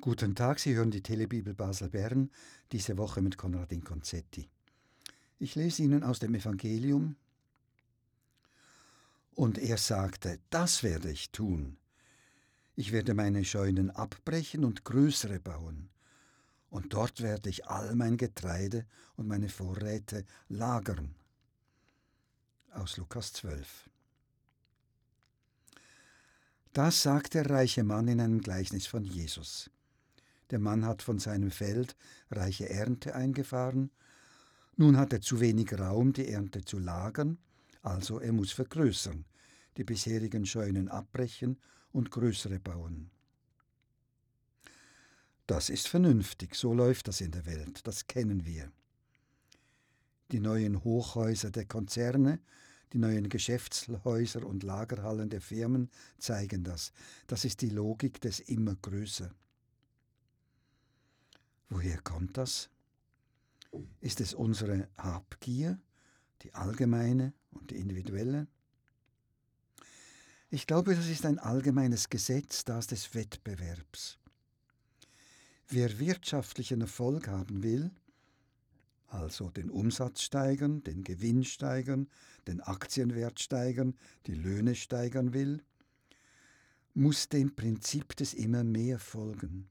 Guten Tag, Sie hören die Telebibel Basel Bern, diese Woche mit Konradin Concetti. Ich lese Ihnen aus dem Evangelium. Und er sagte, das werde ich tun. Ich werde meine Scheunen abbrechen und größere bauen. Und dort werde ich all mein Getreide und meine Vorräte lagern. Aus Lukas 12. Das sagt der reiche Mann in einem Gleichnis von Jesus. Der Mann hat von seinem Feld reiche Ernte eingefahren. Nun hat er zu wenig Raum, die Ernte zu lagern, also er muss vergrößern, die bisherigen Scheunen abbrechen und größere bauen. Das ist vernünftig, so läuft das in der Welt, das kennen wir. Die neuen Hochhäuser der Konzerne, die neuen Geschäftshäuser und Lagerhallen der Firmen zeigen das. Das ist die Logik des immer größer. Woher kommt das? Ist es unsere Habgier, die allgemeine und die individuelle? Ich glaube, das ist ein allgemeines Gesetz, das des Wettbewerbs. Wer wirtschaftlichen Erfolg haben will, also den Umsatz steigern, den Gewinn steigern, den Aktienwert steigern, die Löhne steigern will, muss dem Prinzip des immer mehr folgen.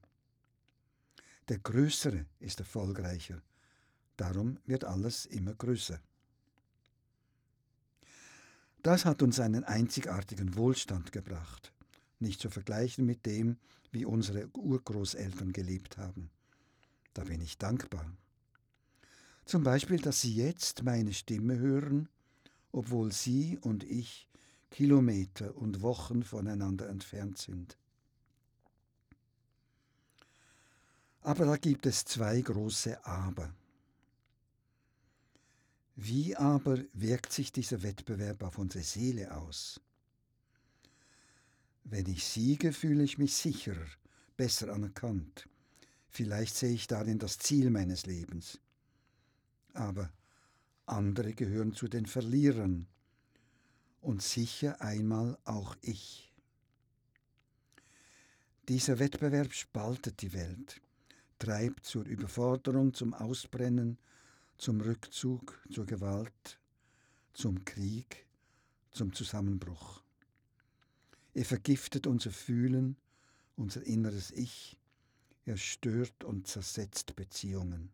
Der Größere ist erfolgreicher. Darum wird alles immer größer. Das hat uns einen einzigartigen Wohlstand gebracht, nicht zu vergleichen mit dem, wie unsere Urgroßeltern gelebt haben. Da bin ich dankbar. Zum Beispiel, dass Sie jetzt meine Stimme hören, obwohl Sie und ich Kilometer und Wochen voneinander entfernt sind. Aber da gibt es zwei große Aber. Wie aber wirkt sich dieser Wettbewerb auf unsere Seele aus? Wenn ich siege, fühle ich mich sicherer, besser anerkannt. Vielleicht sehe ich darin das Ziel meines Lebens. Aber andere gehören zu den Verlierern und sicher einmal auch ich. Dieser Wettbewerb spaltet die Welt treibt zur Überforderung, zum Ausbrennen, zum Rückzug, zur Gewalt, zum Krieg, zum Zusammenbruch. Er vergiftet unser Fühlen, unser inneres Ich, er stört und zersetzt Beziehungen.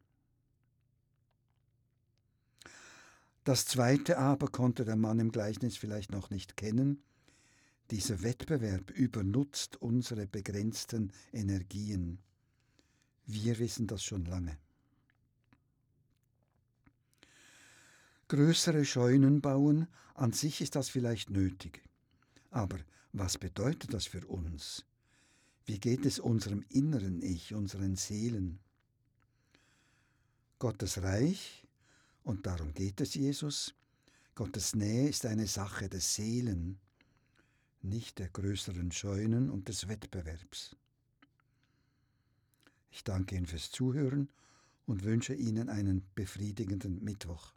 Das zweite aber konnte der Mann im Gleichnis vielleicht noch nicht kennen. Dieser Wettbewerb übernutzt unsere begrenzten Energien. Wir wissen das schon lange. Größere Scheunen bauen, an sich ist das vielleicht nötig. Aber was bedeutet das für uns? Wie geht es unserem inneren Ich, unseren Seelen? Gottes Reich, und darum geht es Jesus, Gottes Nähe ist eine Sache des Seelen, nicht der größeren Scheunen und des Wettbewerbs. Ich danke Ihnen fürs Zuhören und wünsche Ihnen einen befriedigenden Mittwoch.